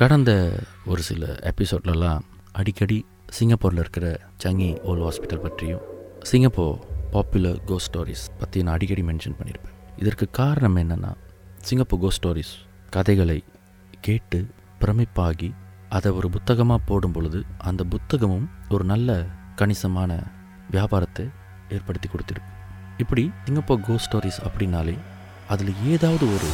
கடந்த ஒரு சில எபிசோட்லலாம் அடிக்கடி சிங்கப்பூரில் இருக்கிற சங்கி ஓல் ஹாஸ்பிட்டல் பற்றியும் சிங்கப்பூர் பாப்புலர் கோ ஸ்டோரிஸ் பற்றி நான் அடிக்கடி மென்ஷன் பண்ணியிருப்பேன் இதற்கு காரணம் என்னென்னா சிங்கப்பூர் கோ ஸ்டோரிஸ் கதைகளை கேட்டு பிரமிப்பாகி அதை ஒரு புத்தகமாக போடும் பொழுது அந்த புத்தகமும் ஒரு நல்ல கணிசமான வியாபாரத்தை ஏற்படுத்தி கொடுத்துருக்கு. இப்படி சிங்கப்பூர் கோ ஸ்டோரிஸ் அப்படின்னாலே அதில் ஏதாவது ஒரு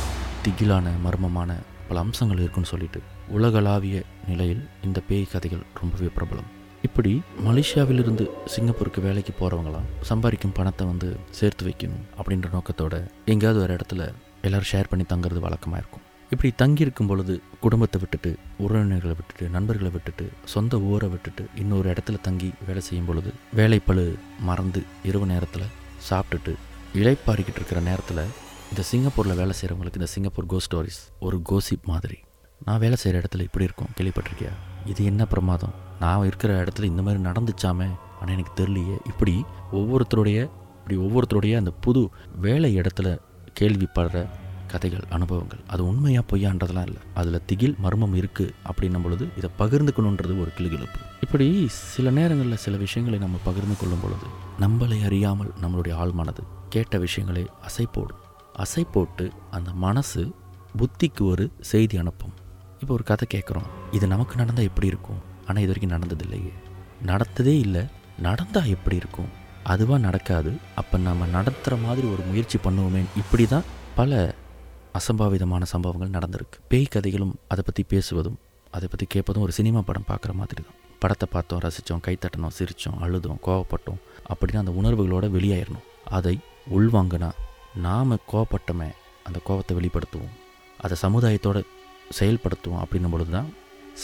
திகிலான மர்மமான பல அம்சங்கள் இருக்குன்னு சொல்லிட்டு உலகளாவிய நிலையில் இந்த பேய் கதைகள் ரொம்பவே பிரபலம். இப்படி மலேசியாவிலிருந்து சிங்கப்பூருக்கு வேலைக்கு போகிறவங்களாம் சம்பாதிக்கும் பணத்தை வந்து சேர்த்து வைக்கணும் அப்படின்ற நோக்கத்தோட எங்கேயாவது ஒரு இடத்துல எல்லாரும் ஷேர் பண்ணி தங்குறது வழக்கமாக இருக்கும். இப்படி தங்கியிருக்கும் பொழுது குடும்பத்தை விட்டுட்டு உறவினர்களை விட்டுட்டு நண்பர்களை விட்டுட்டு சொந்த ஊரை விட்டுட்டு இன்னொரு இடத்துல தங்கி வேலை செய்யும் பொழுது வேலைப்பழு மறந்து இரவு நேரத்தில் சாப்பிட்டுட்டு இழைப்பாரிக்கிட்டு இருக்கிற நேரத்தில் இந்த சிங்கப்பூரில் வேலை செய்கிறவங்களுக்கு இந்த சிங்கப்பூர் கோ ஸ்டோரிஸ் ஒரு கோசிப் மாதிரி. நான் வேலை செய்கிற இடத்துல இப்படி இருக்கும் கேள்விப்பட்டிருக்கியா? இது என்ன பிரமாதம்? நான் இருக்கிற இடத்துல இந்த மாதிரி நடந்துச்சாமே? ஆனால் எனக்கு தெரியலையே. இப்படி ஒவ்வொருத்தருடைய இப்படி ஒவ்வொருத்தருடைய அந்த புது வேலை இடத்துல கேள்விப்படுற கதைகள் அனுபவங்கள் அது உண்மையாக பொய்யான்றதெல்லாம் இல்லை. அதில் திகில் மர்மம் இருக்குது அப்படின்னும் பொழுது இதை பகிர்ந்துக்கணுன்றது ஒரு கிளுகிழப்பு. இப்படி சில நேரங்களில் சில விஷயங்களை நம்ம பகிர்ந்து கொள்ளும் பொழுது நம்மளை அறியாமல் நம்மளுடைய ஆழ்மானது கேட்ட விஷயங்களை அசை போடும் அசை போட்டு அந்த மனசு புத்திக்கு ஒரு செய்தி அனுப்பும். இப்போ ஒரு கதை கேட்குறோம் இது நமக்கு நடந்தால் எப்படி இருக்கும்? ஆனால் இது வரைக்கும் நடந்ததில்லையே. நடத்ததே இல்லை. நடந்தால் எப்படி இருக்கும்? அதுவாக நடக்காது. அப்போ நம்ம நடத்துகிற மாதிரி ஒரு முயற்சி பண்ணுவோமே. இப்படி தான் பல அசம்பாவிதமான சம்பவங்கள் நடந்திருக்கு. பேய் கதைகளும் அதை பற்றி பேசுவதும் அதை பற்றி கேட்பதும் ஒரு சினிமா படம் பார்க்குற மாதிரி தான் படத்தை பார்த்தோம் ரசித்தோம் கைத்தட்டினோம் சிரித்தோம் அழுதோம் கோவப்பட்டோம். அப்படின்னு அந்த உணர்வுகளோடு வெளியாயிடணும் அதை உள்வாங்கினா நாம் கோவப்பட்டோமே அந்த கோவத்தை வெளிப்படுத்துவோம். அதை சமுதாயத்தோட செயல்படுத்துவோம் அப்படின்னும் பொழுது தான்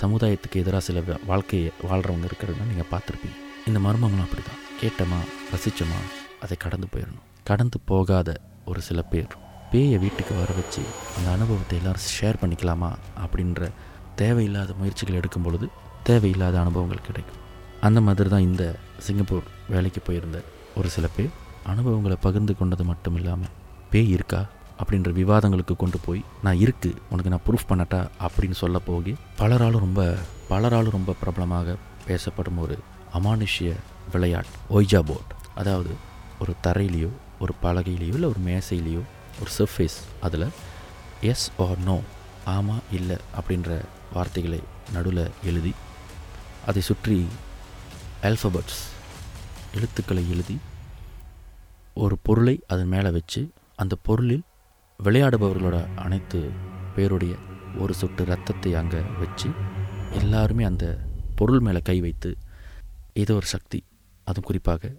சமுதாயத்துக்கு எதிராக சில வாழ்க்கையை வாழ்கிறவங்க இருக்கிறத நீங்கள் பார்த்துருப்பீங்க. இந்த மர்மங்களும் அப்படி தான் கேட்டோமா ரசித்தோமா அதை கடந்து போயிடணும். கடந்து போகாத ஒரு சில பேர் பேயை வீட்டுக்கு வர வச்சு அந்த அனுபவத்தை எல்லாரும் ஷேர் பண்ணிக்கலாமா அப்படின்ற தேவையில்லாத முயற்சிகள் எடுக்கும் பொழுது தேவையில்லாத அனுபவங்கள் கிடைக்கும். அந்த மாதிரி தான் இந்த சிங்கப்பூர் வேலைக்கு போயிருந்த ஒரு சில பேர் அனுபவங்களை பகிர்ந்து கொண்டது மட்டும் இல்லாமல் பேய் இருக்கா? அப்படின்ற விவாதங்களுக்கு கொண்டு போய் நான் இருக்குது உனக்கு நான் ப்ரூஃப் பண்ணட்டா அப்படின்னு சொல்ல போகி பலராலும் ரொம்ப பலராலும் ரொம்ப பிரபலமாக பேசப்படும் ஒரு அமானுஷ்ய விளையாட்டு ஒய்ஜா போர்ட் அதாவது ஒரு தரையிலையோ ஒரு பலகையிலையோ இல்லை ஒரு மேசையிலையோ ஒரு சர்ஃபேஸ் அதில் எஸ் ஆர் நோ ஆமாம் இல்லை அப்படின்ற வார்த்தைகளை நடுவில் எழுதி அதை சுற்றி ஆல்ஃபபெட்ஸ் எழுத்துக்களை எழுதி ஒரு பொருளை அதன் மேலே வச்சு அந்த பொருளில் விளையாடுபவர்களோட அனைத்து பேருடைய ஒரு சொட்டு ரத்தத்தை அங்கே வச்சு எல்லாருமே அந்த பொருள் மேலே கை வைத்து ஏதோ ஒரு சக்தி அதுவும் குறிப்பாக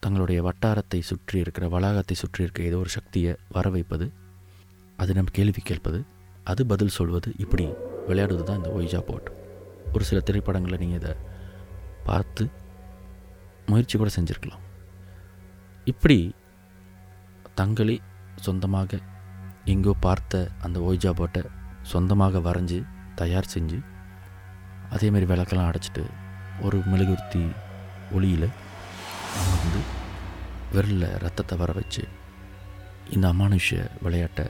தங்களுடைய வட்டாரத்தை சுற்றி இருக்கிற வளாகத்தை சுற்றி இருக்க ஏதோ ஒரு சக்தியை வர வைப்பது அது நம்ம கேள்வி கேட்பது அது பதில் சொல்வது இப்படி விளையாடுவது தான் இந்த ஒய்ஜா போட். ஒரு சில திரைப்படங்களை நீங்கள் இதை பார்த்து முயற்சி கூட செஞ்சுருக்கலாம். இப்படி தங்களே சொந்தமாக எங்கோ பார்த்த அந்த ஓய்ஜா போட்டை சொந்தமாக வரைஞ்சி தயார் செஞ்சு அதேமாரி விளக்கெல்லாம் அடைச்சிட்டு ஒரு மெழுகுர்த்தி ஒளியில் அவங்க வந்து விரலில் ரத்தத்தை வர வச்சு இந்த அமானுஷ்ய விளையாட்டை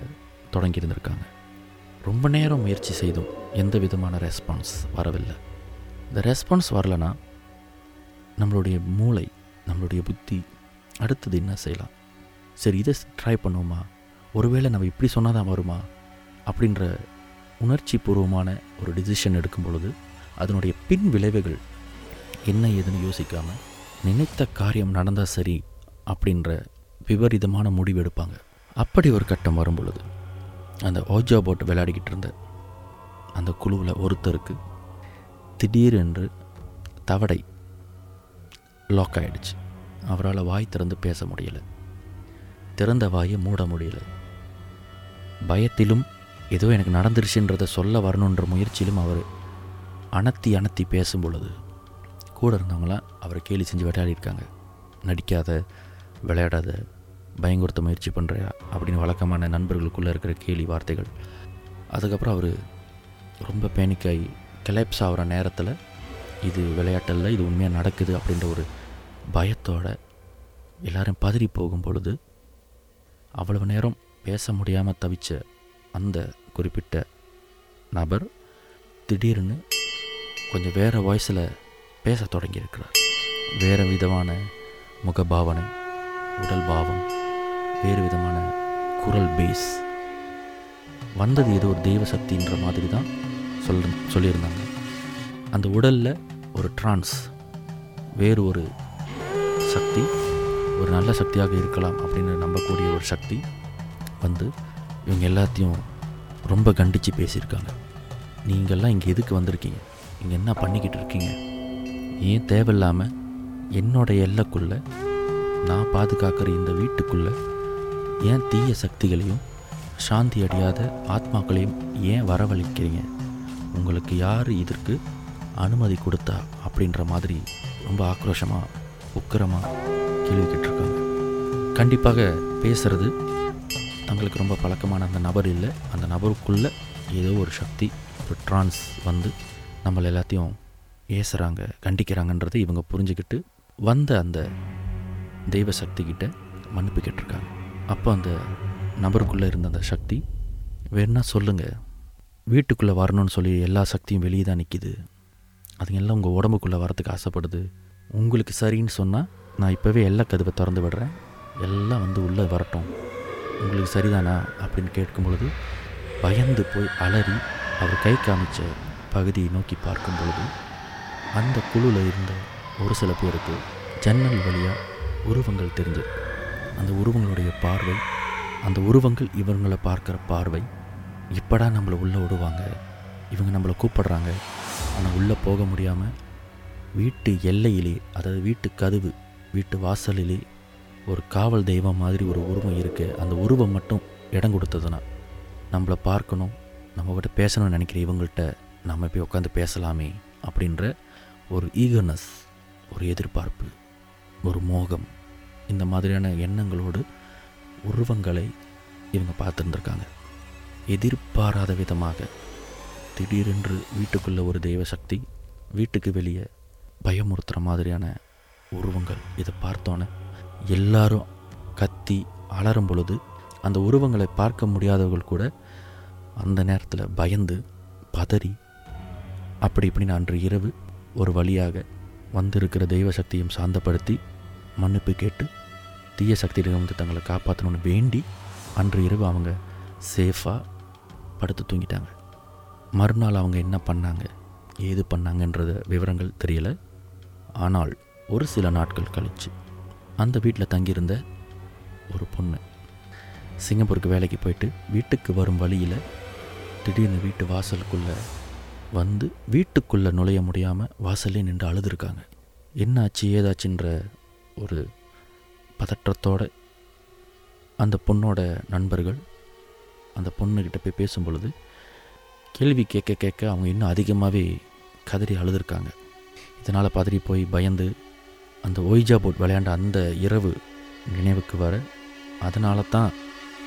தொடங்கி இருந்திருக்காங்க. ரொம்ப நேரம் முயற்சி செய்தும் எந்த விதமான ரெஸ்பான்ஸ் வரவில்லை. இந்த ரெஸ்பான்ஸ் வரலனா நம்மளுடைய மூளை நம்மளுடைய புத்தி அடுத்தது என்ன செய்யலாம்? சரி இதை ட்ரை பண்ணுவோமா? ஒருவேளை நம்ம இப்படி சொன்னால் தான் வருமா? அப்படின்ற உணர்ச்சி பூர்வமான ஒரு டிசிஷன் எடுக்கும் பொழுது அதனுடைய பின் விளைவுகள் என்ன ஏதுன்னு யோசிக்காமல் நினைத்த காரியம் நடந்தால் சரி அப்படின்ற விபரீதமான முடிவு எடுப்பாங்க. அப்படி ஒரு கட்டம் வரும் பொழுது அந்த ஓஜா போட்டு விளையாடிக்கிட்டு இருந்த அந்த குழுவில் ஒருத்தருக்கு திடீரென்று தவடை லாக் ஆகிடுச்சு அவரால் வாய் திறந்து பேச முடியலை. திறந்த வாயை மூட முடியலை. பயத்திலும் ஏதோ எனக்கு நடந்துருச்சுன்றதை சொல்ல வரணுன்ற முயற்சியிலும் அவர் அனத்தி அனத்தி பேசும் பொழுது கூட இருந்தவங்களாம் அவரை கேலி செஞ்சு விளையாடிருக்காங்க நடிக்காத விளையாடாத பயங்குறுத்த முயற்சி பண்ணுறியா அப்படின்னு வழக்கமான நண்பர்களுக்குள்ளே இருக்கிற கேலி வார்த்தைகள். அதுக்கப்புறம் அவர் ரொம்ப பேனிக்காகி கிளப்ஸ் ஆகிற நேரத்தில் இது விளையாட்டல்ல இது உண்மையாக நடக்குது அப்படின்ற ஒரு பயத்தோட எல்லோரும் பதறி போகும் பொழுது அவ்வளவு நேரம் பேச முடியாமல் தவிச்ச அந்த குறிப்பிட்ட நபர் திடீர்னு கொஞ்சம் வேறு வாய்ஸில் பேச தொடங்கியிருக்கிறார். வேறு விதமான முகபாவனை உடல் பாவம் வேறு விதமான குரல் பேஸ் வந்தது ஏதோ ஒரு தெய்வ சக்தின்ற மாதிரி தான் சொல்ல சொல்லியிருந்தாங்க. அந்த உடலில் ஒரு ட்ரான்ஸ் வேறு ஒரு சக்தி ஒரு நல்ல சக்தியாக இருக்கலாம் அப்படின்னு நம்பக்கூடிய ஒரு சக்தி வந்து இவங்க எல்லாத்தையும் ரொம்ப கண்டித்து பேசியிருக்காங்க. நீங்கள்லாம் இங்கே எதுக்கு வந்திருக்கீங்க? இங்கே என்ன பண்ணிக்கிட்டு இருக்கீங்க? ஏன் தேவையில்லாமல் என்னோட எல்லைக்குள்ளே நான் பாதுகாக்கிற இந்த வீட்டுக்குள்ளே ஏன் தீய சக்திகளையும் சாந்தி அடையாத ஆத்மாக்களையும் ஏன் வரவழைக்கிறீங்க? உங்களுக்கு யார் இதற்கு அனுமதி கொடுத்தா அப்படின்ற மாதிரி ரொம்ப ஆக்ரோஷமாக உக்கிரமாக கேள்வி கேட்டிருக்காங்க. கண்டிப்பாக பேசுகிறது தங்களுக்கு ரொம்ப பழக்கமான அந்த நபர் இல்லை. அந்த நபருக்குள்ளே ஏதோ ஒரு சக்தி ஒரு ட்ரான்ஸ் வந்து நம்மளை எல்லாத்தையும் ஏசுகிறாங்க கண்டிக்கிறாங்கன்றதை இவங்க புரிஞ்சுக்கிட்டு வந்த அந்த தெய்வ சக்தி கிட்ட மன்னிப்பு கேட்டிருக்காங்க. அப்போ அந்த நபருக்குள்ளே இருந்த அந்த சக்தி வேணா சொல்லுங்கள் வீட்டுக்குள்ளே வரணும்னு சொல்லி எல்லா சக்தியும் வெளியே தான் நிற்கிது அதுங்கெல்லாம் உங்கள் உடம்புக்குள்ளே வரத்துக்கு ஆசைப்படுது. உங்களுக்கு சரின்னு சொன்னால் நான் இப்போவே எல்லா கதவை திறந்து விடுறேன். எல்லாம் வந்து உள்ளே வரட்டும். உங்களுக்கு சரிதானா அப்படின்னு கேட்கும் பொழுது பயந்து போய் அலறி அவர் கை காமிச்ச பகுதியை நோக்கி பார்க்கும் பொழுது அந்த குழுவில் இருந்த ஒரு சில பேருக்கு ஜன்னல் வழியாக உருவங்கள் தெரிஞ்சது. அந்த உருவங்களுடைய பார்வை அந்த உருவங்கள் இவங்களை பார்க்குற பார்வை இப்படா நம்மளை உள்ளே விடுவாங்க இவங்க நம்மளை கூப்பிடுறாங்க. ஆனால் உள்ளே போக முடியாமல் வீட்டு எல்லையிலே அதாவது வீட்டு கதவு வீட்டு வாசலிலே ஒரு காவல் தெய்வம் மாதிரி ஒரு உருவம் இருக்குது அந்த உருவம் மட்டும் இடம் கொடுத்ததுன்னா நம்மளை பார்க்கணும் நம்மக்கிட்ட பேசணும்னு நினைக்கிற இவங்கள்ட்ட நம்ம போய் உட்காந்து பேசலாமே அப்படின்ற ஒரு ஈகர்னஸ் ஒரு எதிர்பார்ப்பு ஒரு மோகம் இந்த மாதிரியான எண்ணங்களோடு உருவங்களை இவங்க பார்த்துருந்துருக்காங்க. எதிர்பாராத விதமாக திடீரென்று வீட்டுக்குள்ளே ஒரு தெய்வ சக்தி வீட்டுக்கு வெளியே பயமுறுத்துகிற மாதிரியான உருவங்கள் இதை பார்த்தோன்னே எல்லாரும் கத்தி அலறும் பொழுது அந்த உருவங்களை பார்க்க முடியாதவர்கள் கூட அந்த நேரத்தில் பயந்து பதறி அப்படி இப்படின்னு அன்று இரவு ஒரு வழியாக வந்திருக்கிற தெய்வ சக்தியும் சாந்தப்படுத்தி மன்னிப்பு கேட்டு தீய சக்தியிடம் வந்து தங்களை காப்பாற்றணும்னு வேண்டி அன்று இரவு அவங்க சேஃபாக படுத்து தூங்கிட்டாங்க. மறுநாள் அவங்க என்ன பண்ணாங்க ஏது பண்ணாங்கன்றத விவரங்கள் தெரியலை. ஆனால் ஒரு சில நாட்கள் கழிச்சு அந்த வீட்டில் தங்கியிருந்த ஒரு பொண்ணு. சிங்கப்பூருக்கு வேலைக்கு போயிட்டு வீட்டுக்கு வரும் வழியில் திடீர்னு வீட்டு வாசலுக்குள்ளே வந்து வீட்டுக்குள்ளே நுழைய முடியாமல் வாசல்லே நின்று அழுதுருக்காங்க. என்னாச்சு ஏதாச்சுன்ற ஒரு பதற்றத்தோட அந்த பொண்ணோட நண்பர்கள் அந்த பொண்ணுக்கிட்ட போய் பேசும் பொழுது கேள்வி கேட்க கேட்க அவங்க இன்னும் அதிகமாகவே கதறி அழுதுருக்காங்க. இதனால் பதறி போய் பயந்து அந்த ஒய்ஜா போர்ட் விளையாண்ட அந்த இரவு நினைவுக்கு வர அதனால தான்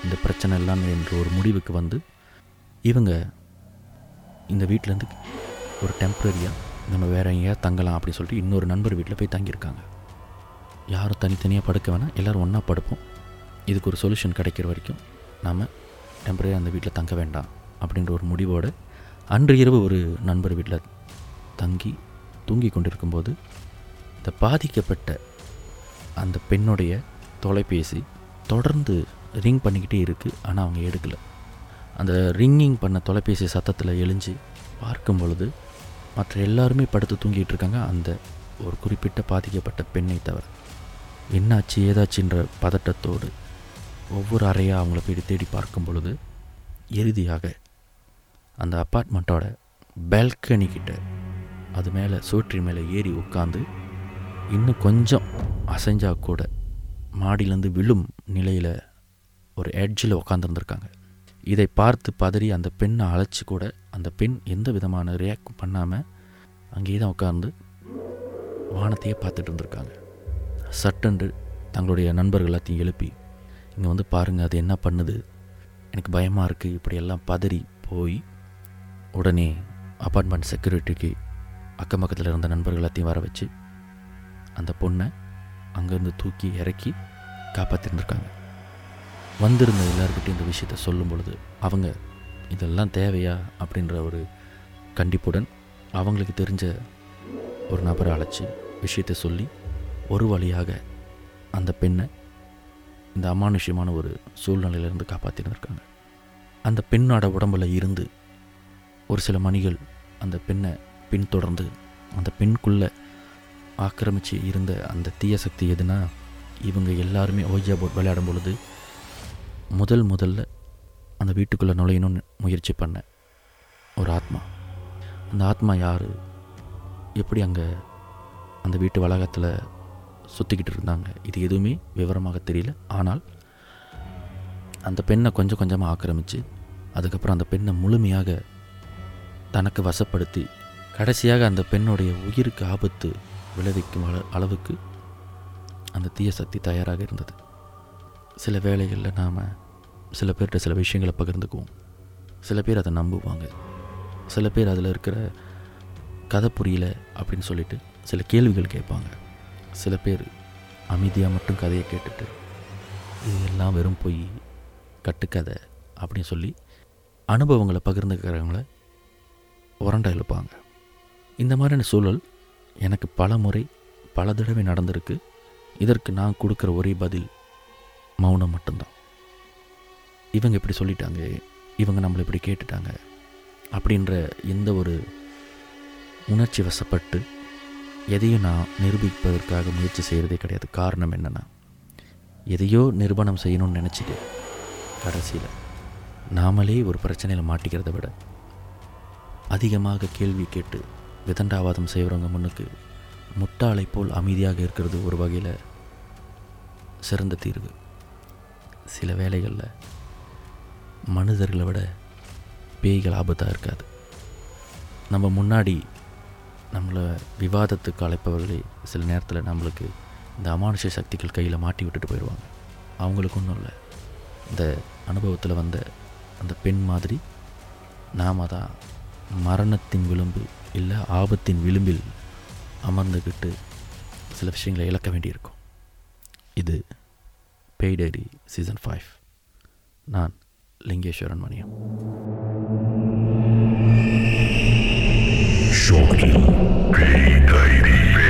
இந்த பிரச்சனை எல்லாம் என்ற ஒரு முடிவுக்கு வந்து இவங்க இந்த வீட்டிலேருந்து ஒரு டெம்ப்ரரியாக நம்ம வேற எங்கேயா தங்கலாம் அப்படின்னு சொல்லிட்டு இன்னொரு நண்பர் வீட்டில் போய் தங்கியிருக்காங்க. யாரும் தனித்தனியாக படுக்க வேணாம் எல்லோரும் ஒன்றா படுப்போம். இதுக்கு ஒரு சொல்யூஷன் கிடைக்கிற வரைக்கும் நாம் டெம்பரரியாக அந்த வீட்டில் தங்க வேண்டாம் அப்படின்ற ஒரு முடிவோடு அன்று இரவு ஒரு நண்பர் வீட்டில் தங்கி தூங்கி கொண்டிருக்கும்போது பாதிக்கப்பட்ட அந்த பெண்ணுடைய தொலைபேசி தொடர்ந்து ரிங் பண்ணிக்கிட்டே இருக்குது ஆனால் அவங்க எடுக்கலை. அந்த ரிங்கிங் பண்ண தொலைபேசி சத்தத்தில் எழிஞ்சு பார்க்கும் பொழுது மற்ற எல்லாருமே படுத்து தூங்கிட்டு இருக்காங்க. அந்த ஒரு குறிப்பிட்ட பாதிக்கப்பட்ட பெண்ணை தவிர. என்னாச்சு ஏதாச்சுன்ற பதட்டத்தோடு ஒவ்வொரு அறையாக அவங்கள போய் தேடி பார்க்கும் பொழுது இறுதியாக அந்த அப்பார்ட்மெண்ட்டோட பால்கனி கிட்ட அது மேலே சோற்றி மேலே ஏறி உட்காந்து இன்னும் கொஞ்சம் அசைஞ்சா கூட மாடியிலேருந்து விழும் நிலையில் ஒரு எட்ஜில் உட்காந்துருந்துருக்காங்க இதை பார்த்து பதறி அந்த பெண்ணை அழைச்சி கூட அந்த பெண் எந்த விதமான ரியாக்ட் பண்ணாமல் அங்கேயே தான் உட்காந்து வானத்தையே பார்த்துட்டு இருந்திருக்காங்க. சட்டென்று தங்களுடைய நண்பர்கள் எல்லாத்தையும் எழுப்பி இங்கே வந்து பாருங்கள் அது என்ன பண்ணுது? எனக்கு பயமாக இருக்குது இப்படியெல்லாம் பதறி போய் உடனே அப்பார்ட்மெண்ட் செக்யூரிட்டிக்கு அக்கம் பக்கத்தில் இருந்த நண்பர்கள் எல்லாத்தையும் வர வச்சு அந்த பொண்ணை அங்கேருந்து தூக்கி இறக்கி காப்பாற்றிருந்துருக்காங்க வந்திருந்த எல்லாருக்கிட்டையும் இந்த விஷயத்த சொல்லும் பொழுது அவங்க இதெல்லாம் தேவையா? அப்படின்ற ஒரு கண்டிப்புடன் அவங்களுக்கு தெரிஞ்ச ஒரு நபரை அழைச்சி விஷயத்தை சொல்லி ஒரு வழியாக அந்த பெண்ணை இந்த அமானுஷ்யமான ஒரு சூழ்நிலையிலேருந்து காப்பாற்றின்னு இருக்காங்க அந்த பெண்ணோட உடம்புல இருந்து ஒரு சில மணிகள் அந்த பெண்ணை பின்தொடர்ந்து அந்த பெண்ணுக்குள்ளே ஆக்கிரமித்து இருந்த அந்த தீய சக்தி எதுனா இவங்க எல்லாருமே ஓய்ஜா போர்ட் விளையாடும் பொழுது முதல் முதல்ல அந்த வீட்டுக்குள்ளே நுழையணும்னு முயற்சி பண்ணேன் ஒரு ஆத்மா. அந்த ஆத்மா யார்? எப்படி அங்கே அந்த வீட்டு வளாகத்தில் சுற்றிக்கிட்டு இருந்தாங்க? இது எதுவுமே விவரமாக தெரியல. ஆனால் அந்த பெண்ணை கொஞ்சம் கொஞ்சமாக ஆக்கிரமித்து அதுக்கப்புறம் அந்த பெண்ணை முழுமையாக தனக்கு வசப்படுத்தி கடைசியாக அந்த பெண்ணுடைய உயிருக்கு ஆபத்து விளைவிக்கும் அள அளவுக்கு அந்த தீய சக்தி தயாராக இருந்தது. சில வேளைகளில் நாம் சில பேர்கிட்ட சில விஷயங்களை பகிர்ந்துக்குவோம். சில பேர் அதை நம்புவாங்க. சில பேர் அதில் இருக்கிற கதை புரியல அப்படின்னு சொல்லிட்டு சில கேள்விகள் கேட்பாங்க. சில பேர் அமைதியாக மட்டும் கதையை கேட்டுட்டு இது எல்லாம் வெறும் போய் கட்டுக்கதை அப்படின்னு சொல்லி அனுபவங்களை பகிர்ந்துக்கிறவங்கள உரண்டை இழுப்பாங்க இந்த மாதிரியான சூழல் எனக்கு பல முறை பல தடவை நடந்திருக்கு. இதற்கு நான் கொடுக்குற ஒரே பதில் மௌனம் மட்டும்தான். இவங்க இப்படி சொல்லிட்டாங்க இவங்க நம்மளை இப்படி கேட்டுட்டாங்க அப்படின்ற எந்த ஒரு உணர்ச்சி வசப்பட்டு எதையும் நான் நிரூபிப்பதற்காக முயற்சி செய்கிறதே கிடையாது. காரணம் என்னென்னா எதையோ நிரூபணம் செய்யணும்னு நினச்சிட்டு கடைசியில் நாமளே ஒரு பிரச்சனையில் மாட்டிக்கிறத விட அதிகமாக கேள்வி கேட்டு விதண்டாவாதம் செய்கிறவங்க முன்னுக்கு முட்டாளை போல் அமைதியாக இருக்கிறது ஒரு வகையில் சிறந்த தீர்வு. சில வேளைகளில் மனிதர்களை விட பேய்கள் ஆபத்தாக இருக்காது. நம்ம முன்னாடி நம்மளை விவாதத்துக்கு அழைப்பவர்களே சில நேரத்தில் நம்மளுக்கு இந்த அமானுஷ சக்திகள் கையில் மாட்டி விட்டுட்டு போயிடுவாங்க அவங்களுக்கு ஒன்றும் இல்லை. இந்த அனுபவத்தில் வந்த அந்த பெண் மாதிரி நாம் தான் மரணத்தின் விளிம்பு இல்லை ஆபத்தின் விளிம்பில் அமர்ந்துக்கிட்டு சில விஷயங்களை இழக்க வேண்டியிருக்கும். இது பெய்டரி சீசன் ஃபைவ் நான் லிங்கேஸ்வரன் மணியம். Shocking Payday.